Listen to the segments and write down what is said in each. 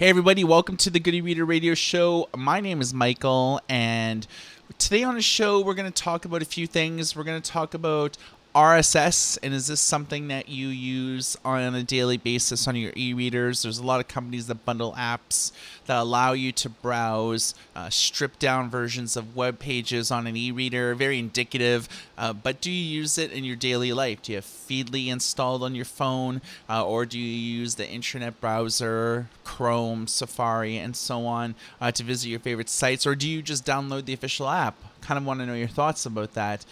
Hey, everybody, welcome to the Good E-Reader Radio Show. My name is Michael, and today on the show, we're going to talk about a few things. We're going to talk about RSS, and is this something that you use on a daily basis on your e-readers? There's a lot of companies that bundle apps that allow you to browse uh, stripped down versions of web pages on an e-reader. Very indicative, uh, but do you use it in your daily life? Do you have Feedly installed on your phone, uh, or do you use the internet browser, Chrome, Safari, and so on uh, to visit your favorite sites, or do you just download the official app? Kind of want to know your thoughts about that.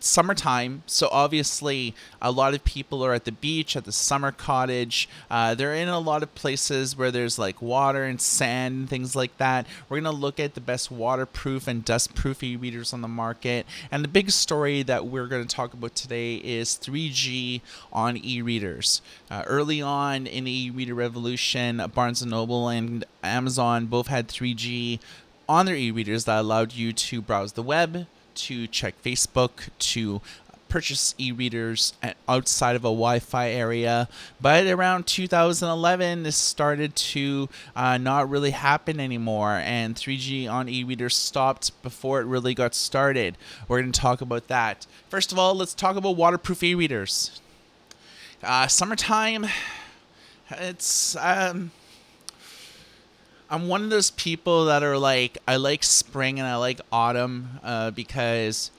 Summertime, so obviously a lot of people are at the beach, at the summer cottage. Uh, they're in a lot of places where there's like water and sand and things like that. We're gonna look at the best waterproof and dustproof e-readers on the market. And the big story that we're gonna talk about today is 3G on e-readers. Uh, early on in the e-reader revolution, Barnes and Noble and Amazon both had 3G on their e-readers that allowed you to browse the web to check Facebook, to purchase e-readers outside of a Wi-Fi area. But around 2011, this started to uh, not really happen anymore, and 3G on e-readers stopped before it really got started. We're going to talk about that. First of all, let's talk about waterproof e-readers. Uh, summertime, it's um, I'm one of those people that are like I like spring and I like autumn uh, because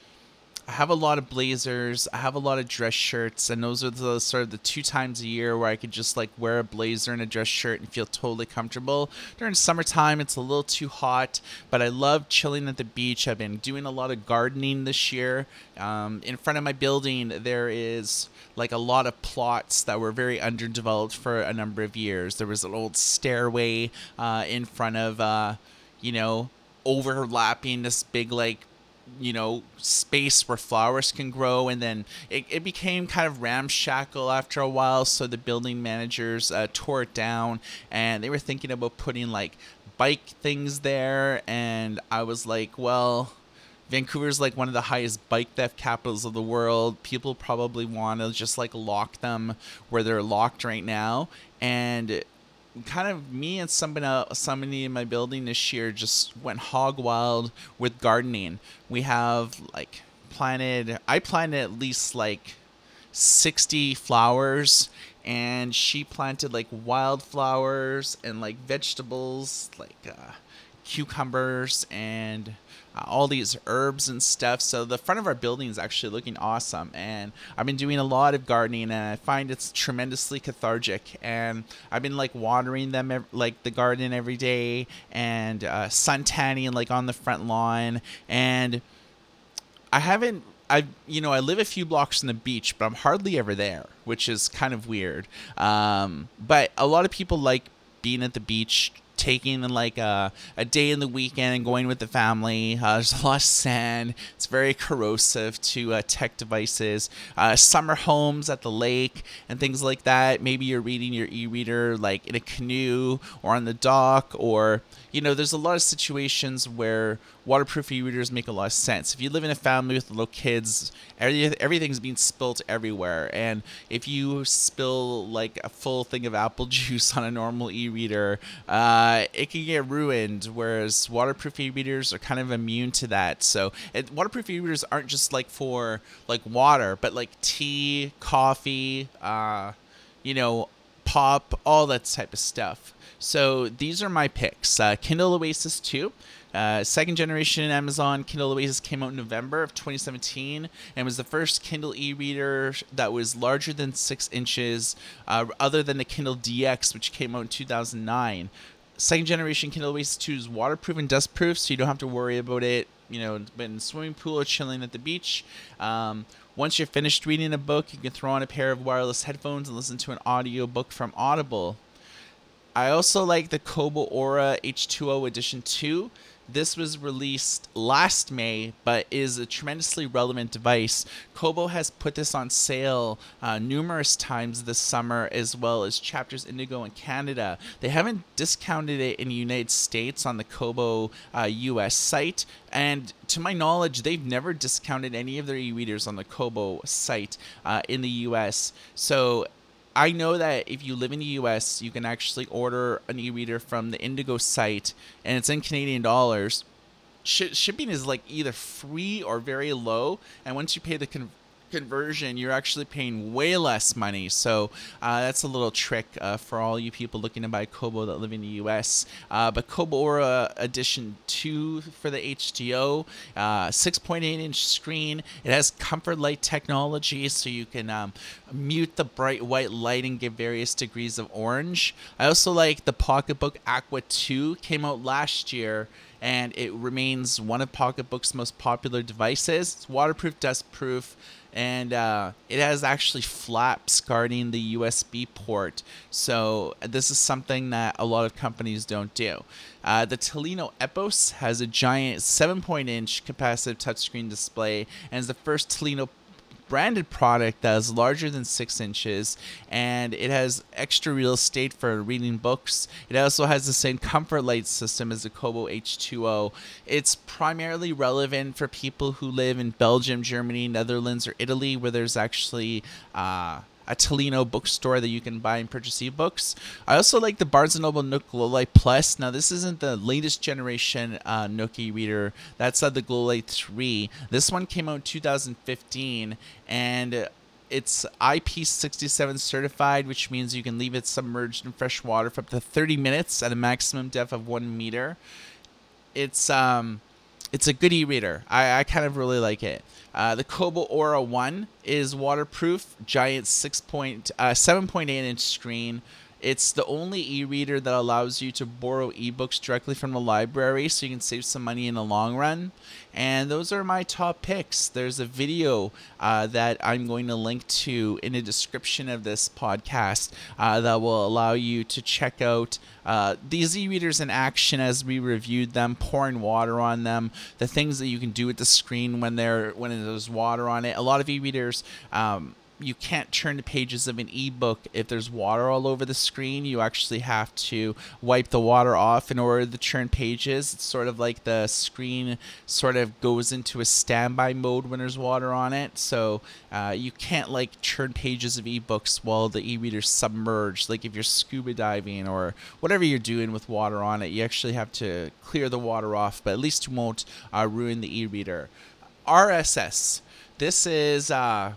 I have a lot of blazers, I have a lot of dress shirts, and those are the sort of the two times a year where I could just like wear a blazer and a dress shirt and feel totally comfortable. During summertime, it's a little too hot, but I love chilling at the beach. I've been doing a lot of gardening this year. Um, in front of my building, there is like a lot of plots that were very underdeveloped for a number of years. There was an old stairway uh, in front of, uh, you know, overlapping this big like you know space where flowers can grow and then it, it became kind of ramshackle after a while so the building managers uh, tore it down and they were thinking about putting like bike things there and i was like well Vancouver's like one of the highest bike theft capitals of the world. People probably want to just like lock them where they're locked right now. And kind of me and somebody somebody in my building this year just went hog wild with gardening. We have like planted I planted at least like 60 flowers and she planted like wildflowers and like vegetables like uh, cucumbers and all these herbs and stuff. So the front of our building is actually looking awesome. And I've been doing a lot of gardening, and I find it's tremendously cathartic. And I've been like watering them like the garden every day, and uh, sun tanning like on the front lawn. And I haven't. I you know I live a few blocks from the beach, but I'm hardly ever there, which is kind of weird. Um, but a lot of people like being at the beach taking like a, a day in the weekend and going with the family. Uh, there's a lot of sand. It's very corrosive to uh, tech devices. Uh, summer homes at the lake and things like that. Maybe you're reading your e-reader like in a canoe or on the dock or you know, there's a lot of situations where waterproof e-readers make a lot of sense. If you live in a family with little kids, every, everything's being spilt everywhere, and if you spill like a full thing of apple juice on a normal e-reader, uh, it can get ruined. Whereas waterproof e-readers are kind of immune to that. So it, waterproof e-readers aren't just like for like water, but like tea, coffee, uh, you know, pop, all that type of stuff. So these are my picks. Uh, Kindle Oasis 2. Uh, second generation Amazon Kindle Oasis came out in November of 2017 and was the first Kindle e-reader that was larger than six inches, uh, other than the Kindle DX, which came out in 2009. Second generation Kindle Oasis 2 is waterproof and dustproof, so you don't have to worry about it. You know, in the swimming pool or chilling at the beach. Um, once you're finished reading a book, you can throw on a pair of wireless headphones and listen to an audio book from Audible. I also like the Kobo Aura H2O Edition 2. This was released last May, but is a tremendously relevant device. Kobo has put this on sale uh, numerous times this summer, as well as Chapters Indigo in Canada. They haven't discounted it in the United States on the Kobo uh, US site, and to my knowledge, they've never discounted any of their e readers on the Kobo site uh, in the US. So I know that if you live in the US, you can actually order an e-reader from the Indigo site and it's in Canadian dollars. Sh- shipping is like either free or very low, and once you pay the con- conversion, you're actually paying way less money. So uh, that's a little trick uh, for all you people looking to buy Kobo that live in the U.S. Uh, but Kobo Aura Edition 2 for the H2O, uh, 6.8 inch screen. It has comfort light technology, so you can um, mute the bright white light and give various degrees of orange. I also like the Pocketbook Aqua 2 came out last year and it remains one of Pocketbook's most popular devices. It's waterproof, dustproof, and uh, it has actually flaps guarding the USB port. So this is something that a lot of companies don't do. Uh, the Tolino Epos has a giant 7-point-inch capacitive touchscreen display and is the first Tolino branded product that is larger than six inches and it has extra real estate for reading books. It also has the same comfort light system as the Kobo H2O. It's primarily relevant for people who live in Belgium, Germany, Netherlands, or Italy, where there's actually uh, a Tolino bookstore that you can buy and purchase ebooks. I also like the Barnes & Noble Nook Light Plus. Now, this isn't the latest generation uh, Nook e-reader. That's uh, the Light 3. This one came out in 2015, and it's IP67 certified, which means you can leave it submerged in fresh water for up to 30 minutes at a maximum depth of one meter. It's um, it's a good e-reader. I, I kind of really like it. Uh, the Kobo Aura 1 is waterproof, giant 6 point, uh, 7.8 inch screen. It's the only e-reader that allows you to borrow ebooks directly from the library so you can save some money in the long run. And those are my top picks. There's a video uh, that I'm going to link to in the description of this podcast uh, that will allow you to check out uh, these e-readers in action as we reviewed them, pouring water on them, the things that you can do with the screen when there when there's water on it. A lot of e-readers um, you can't turn the pages of an ebook if there's water all over the screen. You actually have to wipe the water off in order to turn pages. It's sort of like the screen sort of goes into a standby mode when there's water on it. So uh, you can't like turn pages of ebooks while the e-reader's submerged. Like if you're scuba diving or whatever you're doing with water on it, you actually have to clear the water off, but at least you won't uh, ruin the e-reader. RSS. This is. Uh,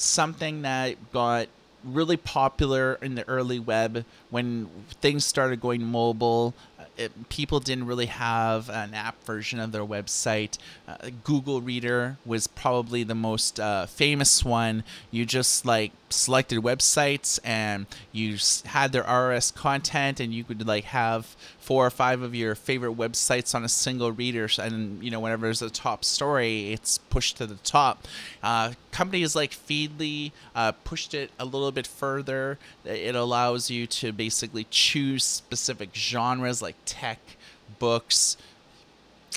something that got really popular in the early web when things started going mobile. It, people didn't really have an app version of their website. Uh, Google Reader was probably the most uh, famous one. You just like selected websites and you had their RSS content, and you could like have four or five of your favorite websites on a single reader. And you know, whenever there's a top story, it's pushed to the top. Uh, companies like Feedly uh, pushed it a little bit further. It allows you to basically choose specific genres like tech, books,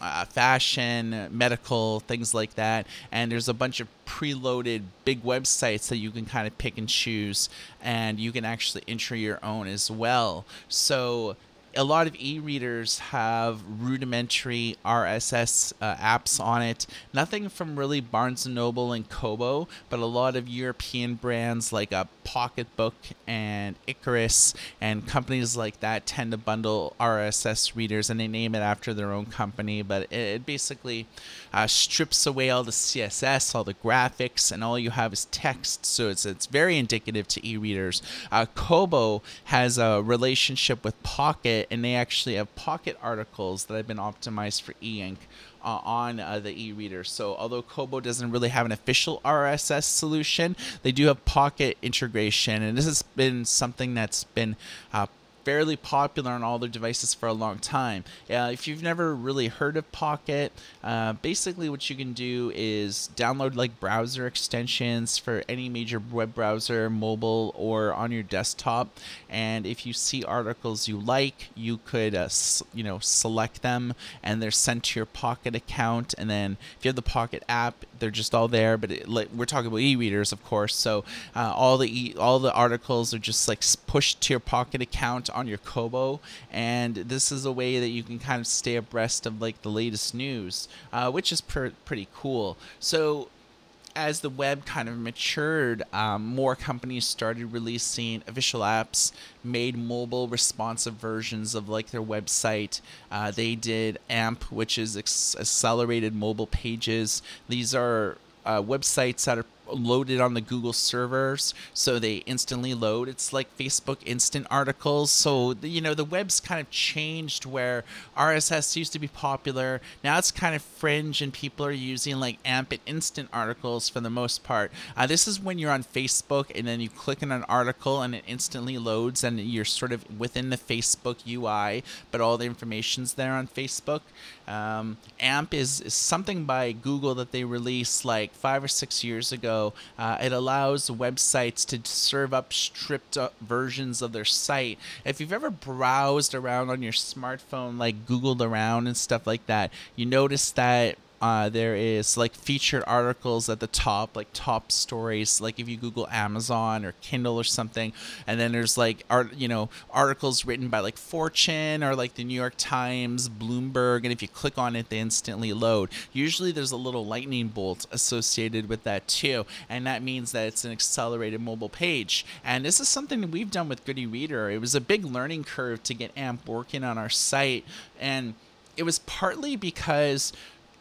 uh, fashion, medical, things like that. And there's a bunch of preloaded big websites that you can kind of pick and choose, and you can actually enter your own as well. So a lot of e-readers have rudimentary RSS uh, apps on it. Nothing from really Barnes Noble and Kobo, but a lot of European brands like a uh, Pocketbook and Icarus and companies like that tend to bundle RSS readers, and they name it after their own company. But it, it basically uh, strips away all the CSS, all the graphics, and all you have is text. So it's it's very indicative to e-readers. Uh, Kobo has a relationship with Pocket and they actually have pocket articles that have been optimized for e-ink uh, on uh, the e-reader. So although Kobo doesn't really have an official RSS solution, they do have Pocket integration, and this has been something that's been uh, fairly popular on all their devices for a long time. Uh, if you've never really heard of Pocket, uh, basically what you can do is download like browser extensions for any major web browser, mobile, or on your desktop. And if you see articles you like, you could uh, s- you know select them, and they're sent to your Pocket account. And then if you have the Pocket app, they're just all there. But it, like, we're talking about e-readers, of course. So uh, all the e- all the articles are just like pushed to your Pocket account on your Kobo, and this is a way that you can kind of stay abreast of like the latest news, uh, which is per- pretty cool. So as the web kind of matured, um, more companies started releasing official apps, made mobile responsive versions of like their website. Uh, they did AMP, which is accelerated mobile pages. These are uh, websites that are loaded on the Google servers, so they instantly load. It's like Facebook instant articles. So, you know, the web's kind of changed where RSS used to be popular. Now it's kind of fringe, and people are using like AMP and instant articles for the most part. Uh, this is when you're on Facebook and then you click on an article and it instantly loads, and you're sort of within the Facebook UI, but all the information's there on Facebook. Um, AMP is, is something by Google that they released like five or six years ago uh, it allows websites to serve up stripped up versions of their site. If you've ever browsed around on your smartphone, like Googled around and stuff like that, you notice that uh, there is like featured articles at the top, like top stories. Like if you Google Amazon or Kindle or something, and then there's like art, you know, articles written by like Fortune or like the New York Times, Bloomberg, and if you click on it, they instantly load. Usually, there's a little lightning bolt associated with that too, and that means that it's an accelerated mobile page. And this is something that we've done with Good E-Reader. It was a big learning curve to get AMP working on our site, and it was partly because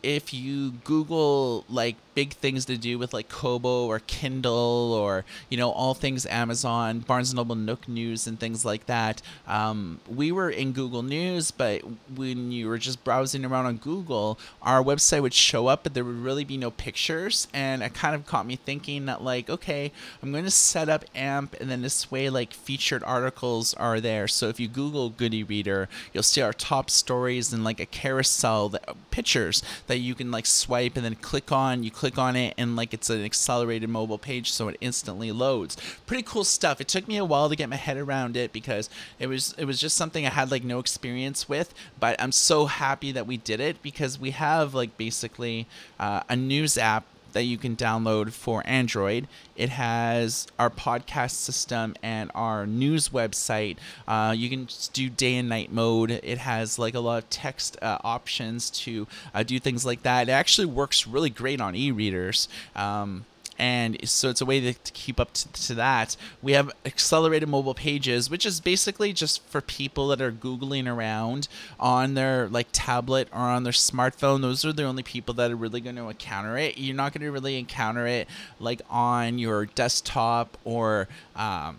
if you Google like big things to do with like Kobo or Kindle or you know all things Amazon, Barnes and Noble, Nook News, and things like that. Um, we were in Google News, but when you were just browsing around on Google, our website would show up, but there would really be no pictures, and it kind of caught me thinking that like, okay, I'm going to set up AMP, and then this way like featured articles are there. So if you Google Good E-Reader, you'll see our top stories and like a carousel that pictures that you can like swipe and then click on. You click on it and like it's an accelerated mobile page so it instantly loads. Pretty cool stuff. It took me a while to get my head around it because it was it was just something i had like no experience with but i'm so happy that we did it because we have like basically uh, a news app that you can download for Android. It has our podcast system and our news website. Uh, you can do day and night mode. It has like a lot of text uh, options to uh, do things like that. It actually works really great on e-readers. Um, and so it's a way to, to keep up to, to, that. We have accelerated mobile pages, which is basically just for people that are googling around on their like tablet or on their smartphone. Those are the only people that are really going to encounter it. You're not going to really encounter it like on your desktop or um,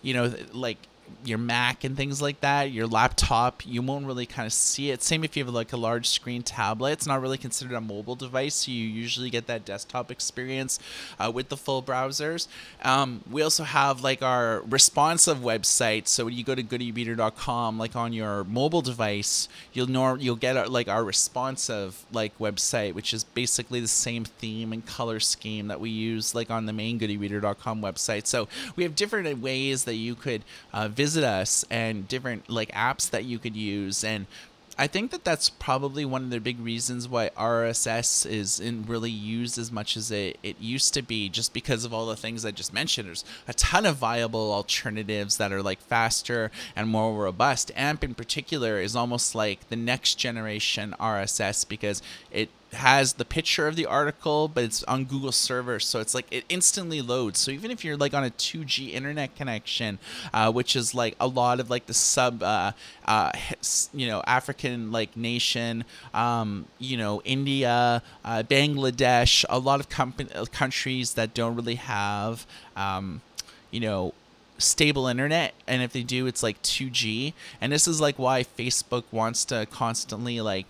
you know like your Mac and things like that, your laptop, you won't really kind of see it. Same if you have like a large screen tablet, it's not really considered a mobile device, so you usually get that desktop experience uh, with the full browsers. Um, we also have like our responsive website, so when you go to goodereader.com, like on your mobile device, you'll know you'll get our, like our responsive like website, which is basically the same theme and color scheme that we use like on the main goodereader.com website. So we have different ways that you could uh, visit visit us and different like apps that you could use and I think that that's probably one of the big reasons why RSS isn't really used as much as it, it used to be, just because of all the things I just mentioned. There's a ton of viable alternatives that are like faster and more robust. AMP in particular is almost like the next generation RSS because it has the picture of the article, but it's on Google servers, so it's like it instantly loads. So even if you're like on a 2G internet connection, uh, which is like a lot of like the sub, uh, uh, you know, African like nation, um, you know, India, uh, Bangladesh, a lot of com- uh, countries that don't really have, um, you know, stable internet and if they do it's like 2G and this is like why Facebook wants to constantly like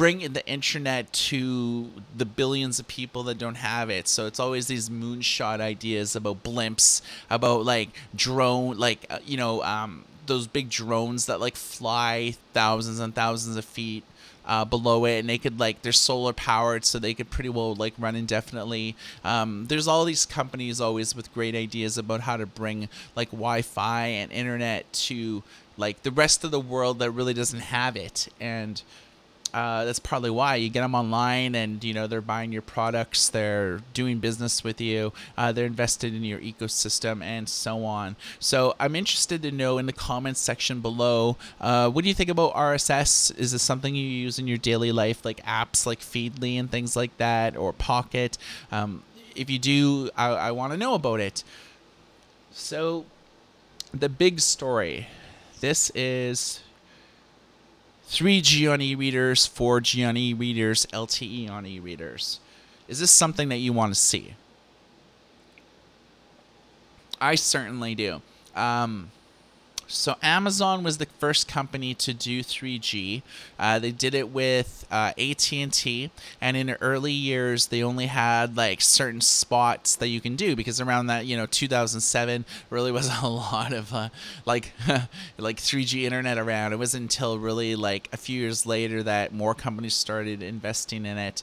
bring the internet to the billions of people that don't have it. So it's always these moonshot ideas about blimps, about like drone, like uh, you know, um, those big drones that like fly thousands and thousands of feet. Uh, below it, and they could like they're solar powered, so they could pretty well like run indefinitely. Um, there's all these companies always with great ideas about how to bring like Wi-Fi and internet to like the rest of the world that really doesn't have it, and uh, that's probably why you get them online and you know they're buying your products they're doing business with you uh, they're invested in your ecosystem and so on so i'm interested to know in the comments section below uh, what do you think about rss is this something you use in your daily life like apps like feedly and things like that or pocket um, if you do, I, I want to know about it. So, the big story. This is 3G on e-readers, 4G on e-readers, LTE on e-readers. Is this something that you want to see? I certainly do. Um, so Amazon was the first company to do 3G. Uh, they did it with uh, AT&T, and in early years, they only had like certain spots that you can do because around that, you know, 2007 really was a lot of uh, like like 3G internet around. It wasn't until really like a few years later that more companies started investing in it.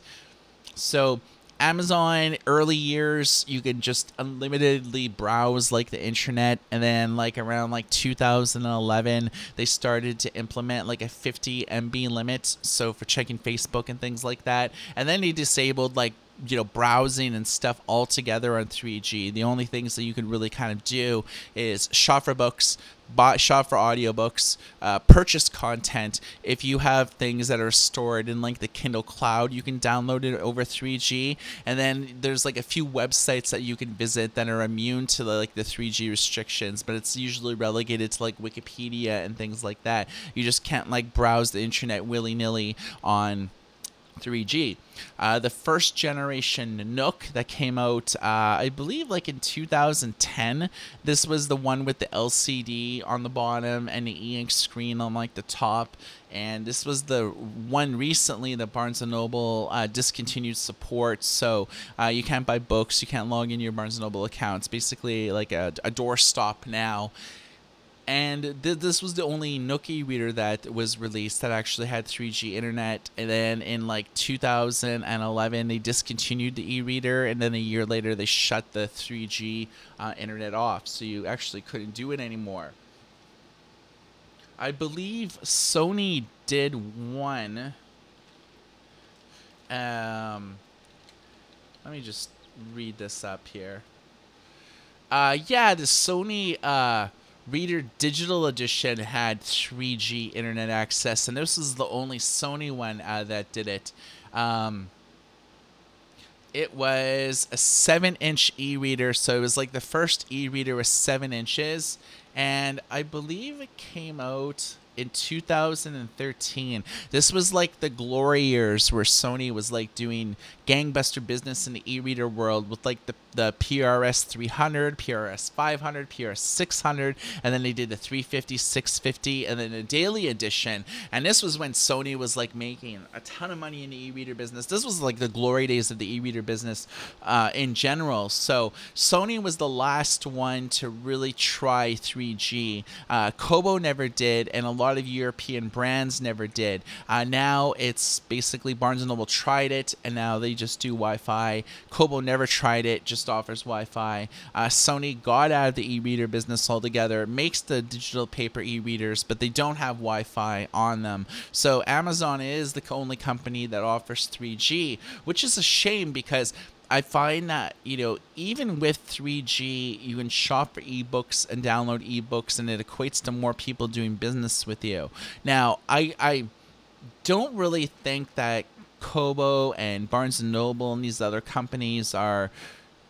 So Amazon early years you could just unlimitedly browse like the internet. And then like around like 2011 they started to implement like a 50 MB limit so for checking Facebook and things like that. And then they disabled like you know browsing and stuff all together on 3G. The only things that you can really kind of do is shop for books, buy shop for audiobooks, uh, purchase content. If you have things that are stored in like the Kindle Cloud, you can download it over 3G. And then there's like a few websites that you can visit that are immune to the, like the 3G restrictions, but it's usually relegated to like Wikipedia and things like that. You just can't like browse the internet willy nilly on 3G. Uh, the first generation Nook that came out, uh, I believe, like in 2010. This was the one with the LCD on the bottom and the e-ink screen on like the top. And this was the one recently that Barnes Noble uh, discontinued support, so uh, you can't buy books, you can't log in your Barnes Noble accounts. Basically like a, a doorstop now and th- this was the only Nook e-reader that was released that actually had 3G internet. And then in like 2011, they discontinued the e-reader, and then a year later, they shut the 3G uh, internet off, so you actually couldn't do it anymore. I believe Sony did one. Um, let me just read this up here. Uh, yeah, the Sony uh Reader Digital Edition had 3G internet access, and this was the only Sony one uh, that did it. Um, it was a 7 inch e reader, so it was like the first e reader was 7 inches, and I believe it came out in 2013. This was like the glory years where Sony was like doing gangbuster business in the e-reader world with like the the PRS 300, PRS 500, PRS 600, and then they did the 350, 650, and then a daily edition. And this was when Sony was like making a ton of money in the e-reader business. This was like the glory days of the e-reader business uh, in general. So Sony was the last one to really try 3G. Uh, Kobo never did, and a lot of European brands never did. Uh, now it's basically Barnes & Noble tried it, and now they just do Wi-Fi. Kobo never tried it, just offers Wi-Fi. Uh, Sony got out of the e-reader business altogether. Makes the digital paper e-readers, but they don't have Wi-Fi on them. So Amazon is the only company that offers 3G, which is a shame because I find that you know even with 3G, you can shop for ebooks and download ebooks, and it equates to more people doing business with you. Now, I I don't really think that Kobo and Barnes and Noble and these other companies are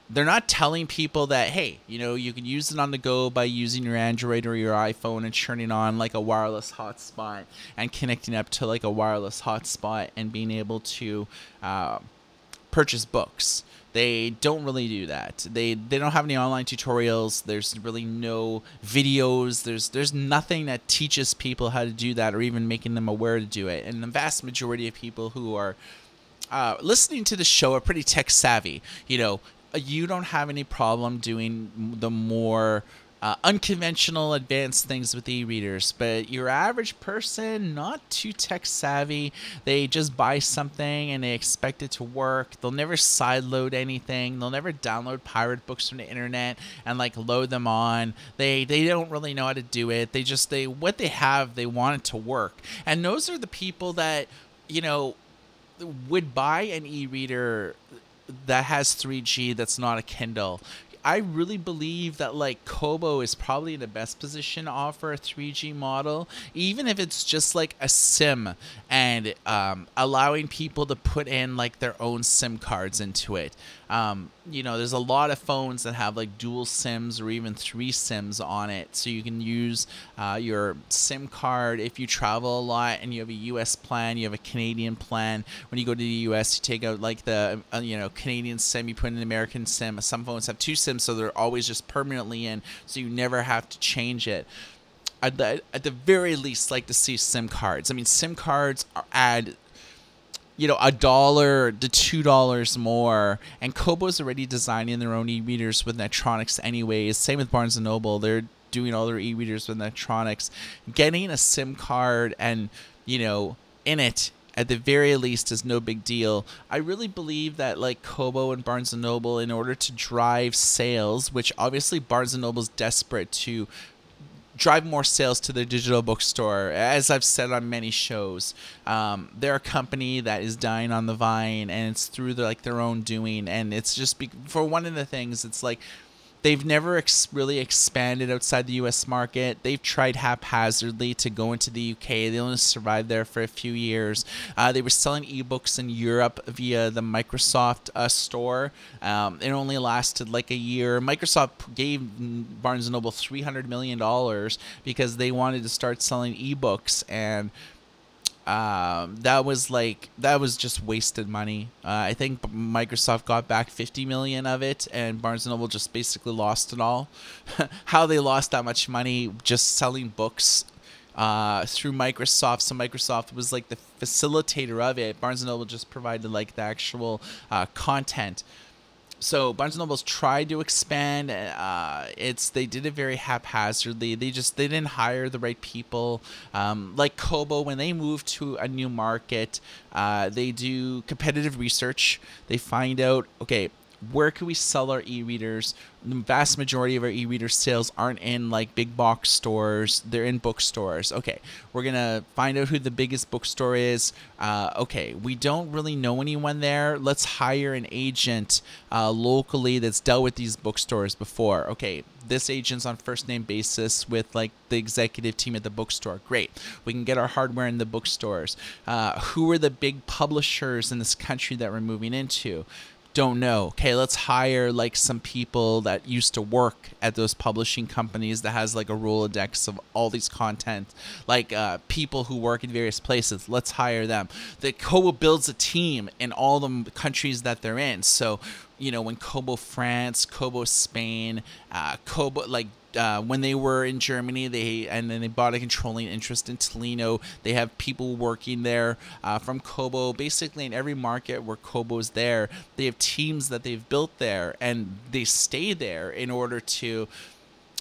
they're not telling people that hey you know you can use it on the go by using your android or your iphone and turning on like a wireless hotspot and connecting up to like a wireless hotspot and being able to uh, purchase books. They don't really do that. They they don't have any online tutorials. There's really no videos. There's there's nothing that teaches people how to do that or even making them aware to do it. And the vast majority of people who are uh, listening to the show are pretty tech savvy. You know, you don't have any problem doing the more uh, unconventional advanced things with e-readers but your average person not too tech savvy. They just buy something and they expect it to work. They'll never sideload anything. They'll never download pirate books from the internet and like load them on. They they don't really know how to do it. They just they what they have they want it to work. And those are the people that you know would buy an e-reader that has 3G that's not a Kindle. I really believe that like Kobo is probably in the best position to offer a 3G model, even if it's just like a SIM and um, allowing people to put in like their own SIM cards into it. Um, you know, there's a lot of phones that have like dual SIMs or even three SIMs on it, so you can use uh, your SIM card if you travel a lot and you have a U.S. plan, you have a Canadian plan. When you go to the U.S., you take out like the uh, you know Canadian SIM, you put in an American SIM. Some phones have two SIMs, so they're always just permanently in, so you never have to change it. I'd, at the very least like to see SIM cards. I mean, SIM cards add you know, a dollar to two dollars more. And Kobo's already designing their own e-readers with Netronix anyways. Same with Barnes and Noble. They're doing all their e-readers with Netronix. Getting a SIM card and, you know, in it at the very least is no big deal. I really believe that like Kobo and Barnes and Noble in order to drive sales, which obviously Barnes and Noble's desperate to drive more sales to their digital bookstore. As I've said on many shows, um, they're a company that is dying on the vine, and it's through their, like their own doing. And it's just be- for one of the things, it's like They've never ex- really expanded outside the U.S. market. They've tried haphazardly to go into the UK. They only survived there for a few years. Uh, they were selling ebooks in Europe via the Microsoft uh, store. Um, it only lasted like a year. Microsoft gave Barnes Noble three hundred million dollars because they wanted to start selling ebooks and um, that was like that was just wasted money. Uh, I think Microsoft got back 50 million of it, and Barnes and Noble just basically lost it all. How they lost that much money just selling books uh, through Microsoft. So Microsoft was like the facilitator of it. Barnes and Noble just provided like the actual uh, content so Barnes and Noble's tried to expand. Uh, it's they did it very haphazardly. They just they didn't hire the right people. Um, like Kobo, when they move to a new market, uh, they do competitive research. They find out okay where can we sell our e-readers? The vast majority of our e-reader sales aren't in like big box stores. They're in bookstores. Okay we're gonna find out who the biggest bookstore is. Uh, okay we don't really know anyone there. Let's hire an agent uh, locally that's dealt with these bookstores before. Okay this agent's on first name basis with like the executive team at the bookstore. Great. We can get our hardware in the bookstores. Uh, who are the big publishers in this country that we're moving into don't know. Okay, let's hire like some people that used to work at those publishing companies that has like a Rolodex of all these content, like uh, people who work in various places. Let's hire them. The Kobo builds a team in all the countries that they're in. So, you know, when Kobo France, Kobo Spain, uh, Kobo like uh, when they were in Germany, they and then they bought a controlling interest in Tolino. They have people working there uh, from Kobo. Basically, in every market where Kobo's there, they have teams that they've built there, and they stay there in order to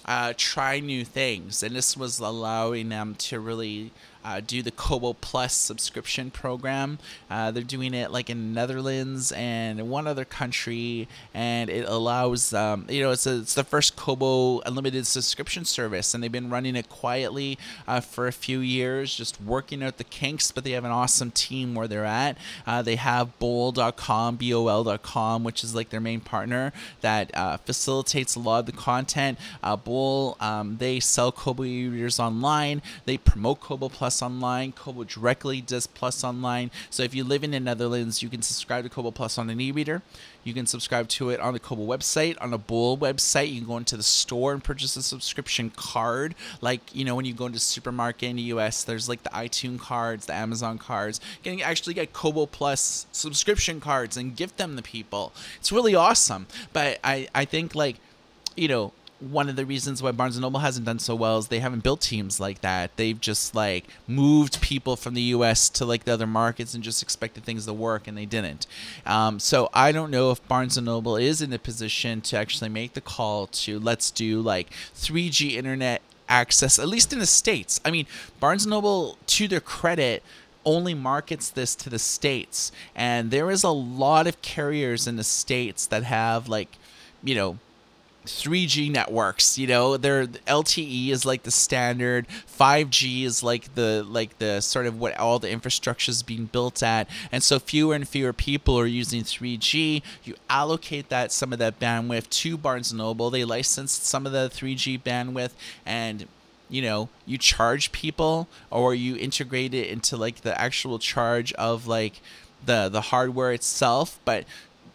uh, try new things. And this was allowing them to really uh, do the Kobo Plus subscription program. Uh, they're doing it like in Netherlands and one other country, and it allows um, you know it's a, it's the first Kobo unlimited subscription service, and they've been running it quietly uh, for a few years, just working out the kinks. But they have an awesome team where they're at. Uh, they have Bol.com, B-O-L.com, which is like their main partner that uh, facilitates a lot of the content. Uh, Bol, um, they sell Kobo e-readers online. They promote Kobo Plus Plus Online. Kobo directly does Plus Online. So if you live in the Netherlands, you can subscribe to Kobo Plus on an e-reader. You can subscribe to it on the Kobo website, on a Bol website. You can go into the store and purchase a subscription card. Like, you know, when you go into supermarket in the US, there's like the iTunes cards, the Amazon cards. You can actually get Kobo Plus subscription cards and gift them to people. It's really awesome. But I, I think like, you know, one of the reasons why Barnes and Noble hasn't done so well is they haven't built teams like that. They've just like moved people from the U.S. to like the other markets and just expected things to work, and they didn't. Um, so I don't know if Barnes and Noble is in a position to actually make the call to let's do like 3G internet access, at least in the states. I mean, Barnes and Noble, to their credit, only markets this to the states, and there is a lot of carriers in the states that have like, you know 3G networks. You know, they're LTE is like the standard. 5G is like the like the sort of what all the infrastructure is being built at, and so fewer and fewer people are using 3G. You allocate that some of that bandwidth to Barnes Noble. They license some of the 3G bandwidth and you know you charge people or you integrate it into like the actual charge of like the the hardware itself but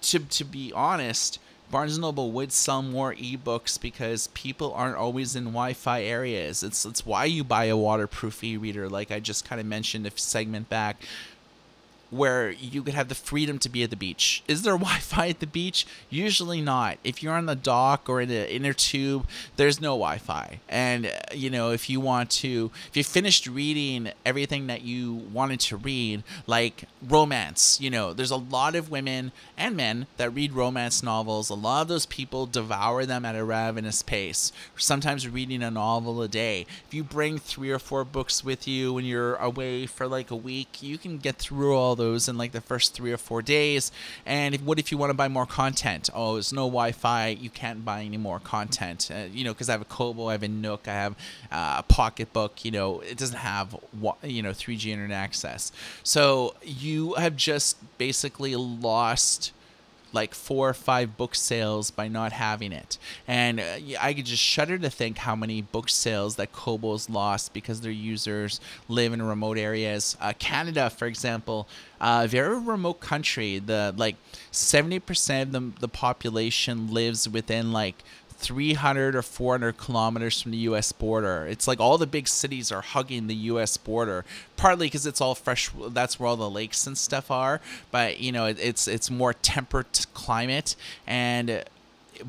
to to be honest Barnes and Noble would sell more ebooks because people aren't always in Wi-Fi areas. It's it's why you buy a waterproof e-reader, like I just kind of mentioned a segment back where you could have the freedom to be at the beach. Is there Wi-Fi at the beach? Usually not. If you're on the dock or in an inner tube, there's no Wi-Fi. And uh, you know, if you want to, if you finished reading everything that you wanted to read, like romance, you know, there's a lot of women and men that read romance novels. A lot of those people devour them at a ravenous pace. Sometimes reading a novel a day. If you bring three or four books with you when you're away for like a week, you can get through all those in like the first three or four days. And if, what if you want to buy more content? Oh, there's no Wi-Fi. You can't buy any more content. Uh, you know, because I have a Kobo, I have a Nook, I have uh, a Pocketbook. You know, it doesn't have you know 3G internet access. So you have just basically lost like four or five book sales by not having it. And uh, I could just shudder to think how many book sales that Kobo's lost because their users live in remote areas. Uh, Canada, for example, a uh, very remote country. The like seventy percent of the, the population lives within like 300 or 400 kilometers from the U.S. border. It's like all the big cities are hugging the U.S. border, partly because it's all fresh. That's where all the lakes and stuff are. But you know, it, it's it's more temperate climate, and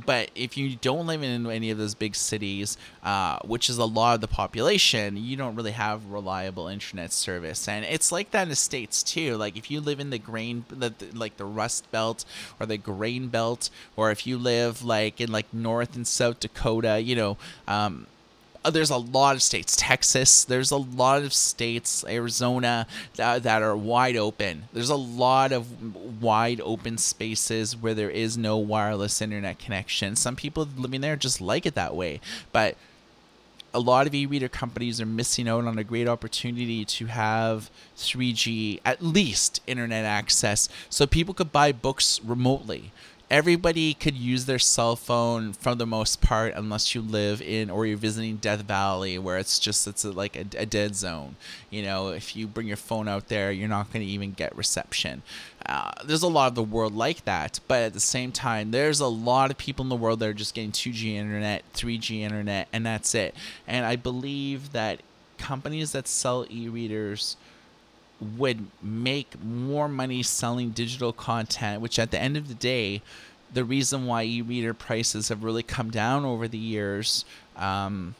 but if you don't live in any of those big cities, uh, which is a lot of the population, you don't really have reliable internet service, and it's like that in the states too. Like if you live in the grain, the, like the Rust Belt or the Grain Belt, or if you live like in like North and South Dakota, you know, um, Uh, there's a lot of states, Texas, there's a lot of states, Arizona, that, that are wide open. There's a lot of wide open spaces where there is no wireless internet connection. Some people living there just like it that way. But a lot of e-reader companies are missing out on a great opportunity to have 3G at least internet access so people could buy books remotely everybody could use their cell phone for the most part unless you live in or you're visiting death valley where it's just it's a, like a, a, dead zone. You know if you bring your phone out there you're not going to even get reception. Uh, there's a lot of the world like that but at the same time there's a lot of people in the world that are just getting 2g internet 3g internet and that's it. And i believe that companies that sell e-readers would make more money selling digital content, which at the end of the day, the reason why e-reader prices have really come down over the years um,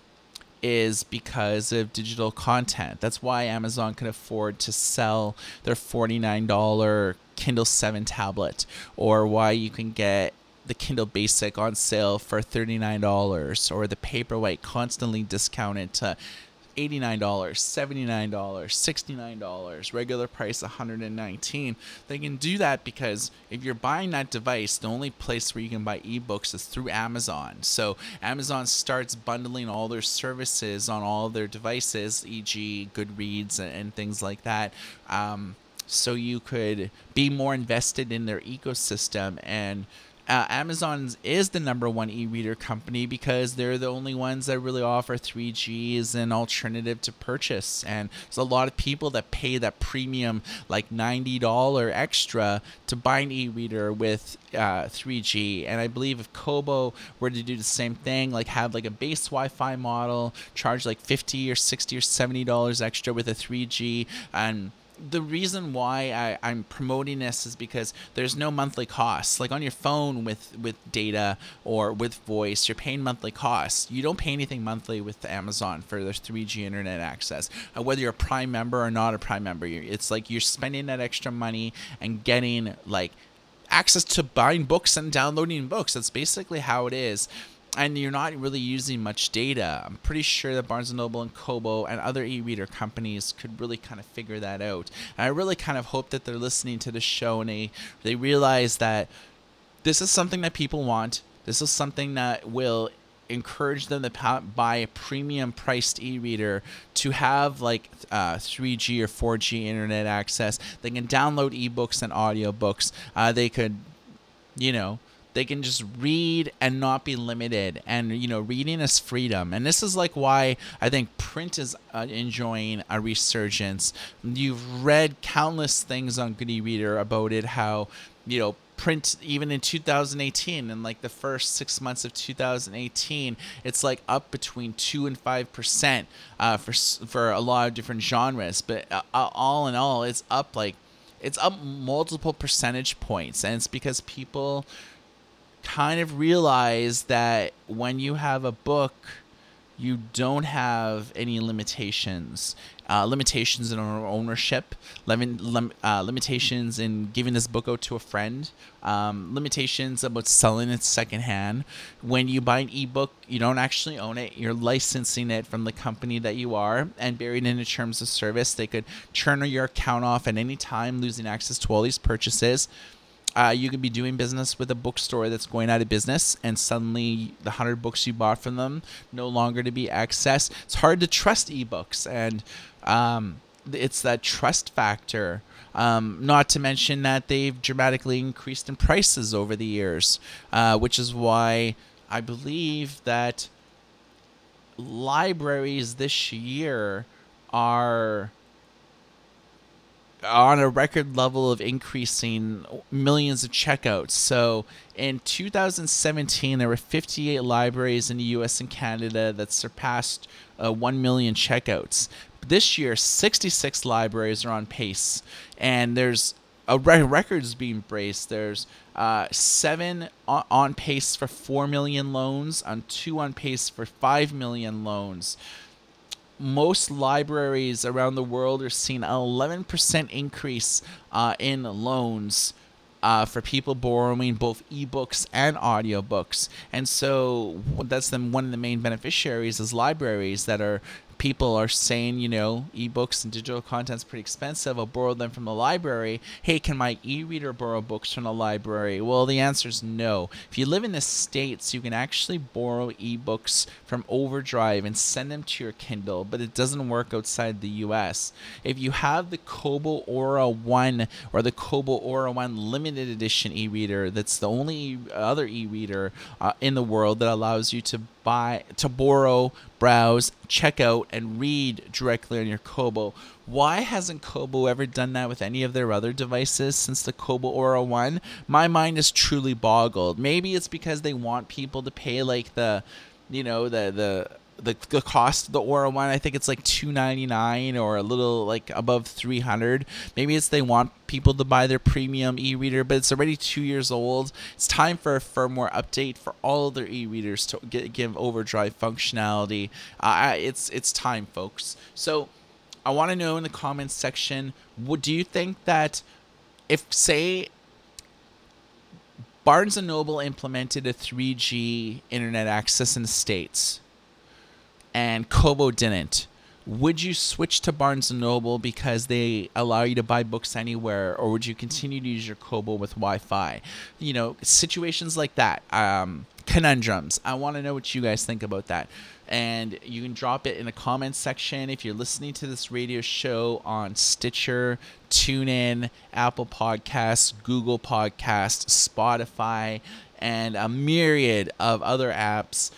is because of digital content. That's why Amazon can afford to sell their $49 Kindle 7 tablet, or why you can get the Kindle Basic on sale for $39, or the Paperwhite constantly discounted to $89, $79, $69, regular price 119 They can do that because if you're buying that device, the only place where you can buy ebooks is through Amazon. So Amazon starts bundling all their services on all their devices, e.g., Goodreads and, and things like that. Um, so you could be more invested in their ecosystem and uh, Amazon is the number one e-reader company because they're the only ones that really offer 3G as an alternative to purchase, and there's a lot of people that pay that premium, like ninety dollar extra, to buy an e-reader with uh, 3G. And I believe if Kobo were to do the same thing, like have like a base Wi-Fi model, charge like 50 or 60 or 70 dollars extra with a 3G, and the reason why I, I'm promoting this is because there's no monthly costs. Like on your phone with, with data or with voice, you're paying monthly costs. You don't pay anything monthly with Amazon for their 3G internet access. Uh, whether you're a Prime member or not a Prime member, it's like you're spending that extra money and getting like access to buying books and downloading books. That's basically how it is and you're not really using much data. I'm pretty sure that Barnes & Noble and Kobo and other e-reader companies could really kind of figure that out. And I really kind of hope that they're listening to the show and they, they realize that this is something that people want. This is something that will encourage them to buy a premium priced e-reader to have like uh, 3G or 4G internet access. They can download ebooks and audiobooks. Uh, they could, you know, they can just read and not be limited and you know reading is freedom. And this is like why i think print is uh, enjoying a resurgence. You've read countless things on good e-reader about it how you know print even in 2018 and like the first six months of 2018 it's like up between 2 and 5 percent uh, for for a lot of different genres. But uh, all in all it's up like it's up multiple percentage points. And it's because people kind of realize that when you have a book you don't have any limitations. Uh, limitations in ownership, lim- lim- uh, limitations in giving this book out to a friend, um, limitations about selling it secondhand. When you buy an ebook, you don't actually own it. You're licensing it from the company that you are and buried in the terms of service. They could turn your account off at any time, losing access to all these purchases uh, you could be doing business with a bookstore that's going out of business and suddenly the 100 books you bought from them no longer to be accessed. It's hard to trust ebooks and um, it's that trust factor. Um, not to mention that they've dramatically increased in prices over the years uh, which is why i believe that libraries this year are on a record level of increasing millions of checkouts. So in 2017, there were 58 libraries in the US and Canada that surpassed uh, 1 million checkouts. This year, 66 libraries are on pace, and there's a re- records being braced. There's uh, seven on, on pace for 4 million loans, and two on pace for 5 million loans most libraries around the world are seeing an 11% increase uh, in loans uh, for people borrowing both ebooks and audiobooks. And so that's the, one of the main beneficiaries is libraries that are people are saying, you know, ebooks and digital content's pretty expensive. I'll borrow them from the library. Hey, can my e-reader borrow books from the library? Well, the answer is no. If you live in the states, you can actually borrow ebooks from Overdrive and send them to your Kindle, but it doesn't work outside the U.S. If you have the Kobo Aura One or the Kobo Aura One limited edition e-reader, that's the only other e-reader uh, in the world that allows you to buy to borrow, browse, check out, and read directly on your Kobo. Why hasn't Kobo ever done that with any of their other devices since the Kobo Aura 1? My mind is truly boggled. Maybe it's because they want people to pay like the you know the the the, the cost of the Aura one, I think it's like two ninety nine or a little like above three hundred. Maybe it's they want people to buy their premium e-reader, but it's already two years old. It's time for a firmware update for all of their e-readers to get, give overdrive functionality. Uh, it's it's time, folks. So I want to know in the comments section, what do you think that if say Barnes and Noble implemented a 3G internet access in the states and Kobo didn't, would you switch to Barnes and Noble because they allow you to buy books anywhere, or would you continue to use your Kobo with Wi-Fi? You know, situations like that, um, conundrums. I want to know what you guys think about that, and you can drop it in the comments section if you're listening to this radio show on Stitcher, TuneIn, Apple Podcasts, Google Podcasts, Spotify, and a myriad of other apps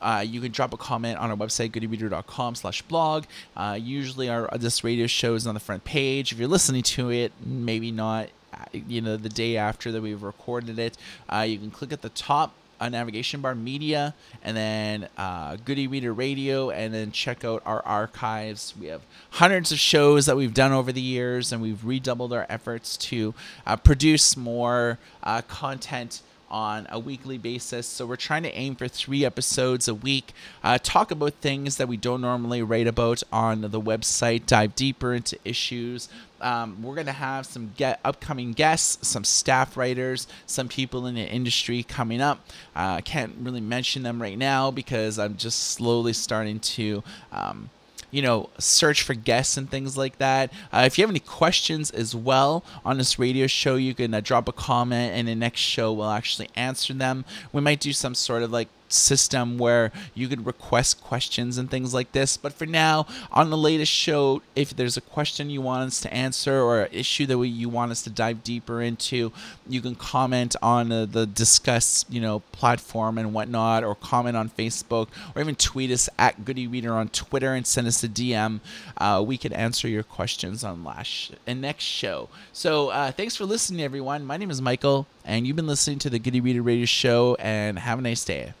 uh, you can drop a comment on our website, goodereader.com slash blog. Uh, usually our this radio show is on the front page. If you're listening to it, maybe not, uh, you know, the day after that we've recorded it, uh, you can click at the top a navigation bar media and then uh, Good e-Reader Radio and then check out our archives. We have hundreds of shows that we've done over the years and we've redoubled our efforts to uh, produce more uh, content on a weekly basis. So we're trying to aim for three episodes a week, uh, talk about things that we don't normally write about on the website, dive deeper into issues. Um, we're going to have some get upcoming guests, some staff writers, some people in the industry coming up. I uh, can't really mention them right now because I'm just slowly starting to. Um, you know, search for guests and things like that. Uh, if you have any questions as well on this radio show, you can uh, drop a comment, and the next show we'll actually answer them. We might do some sort of like system where you could request questions and things like this. But for now, on the latest show, if there's a question you want us to answer or an issue that we, you want us to dive deeper into, you can comment on uh, the Disqus you know platform and whatnot, or comment on Facebook, or even tweet us at Good E-Reader on Twitter and send us a DM. Uh, we can answer your questions on last and next show. So uh, thanks for listening, everyone. My name is Michael, and you've been listening to the Good E-Reader Radio Show. And have a nice day.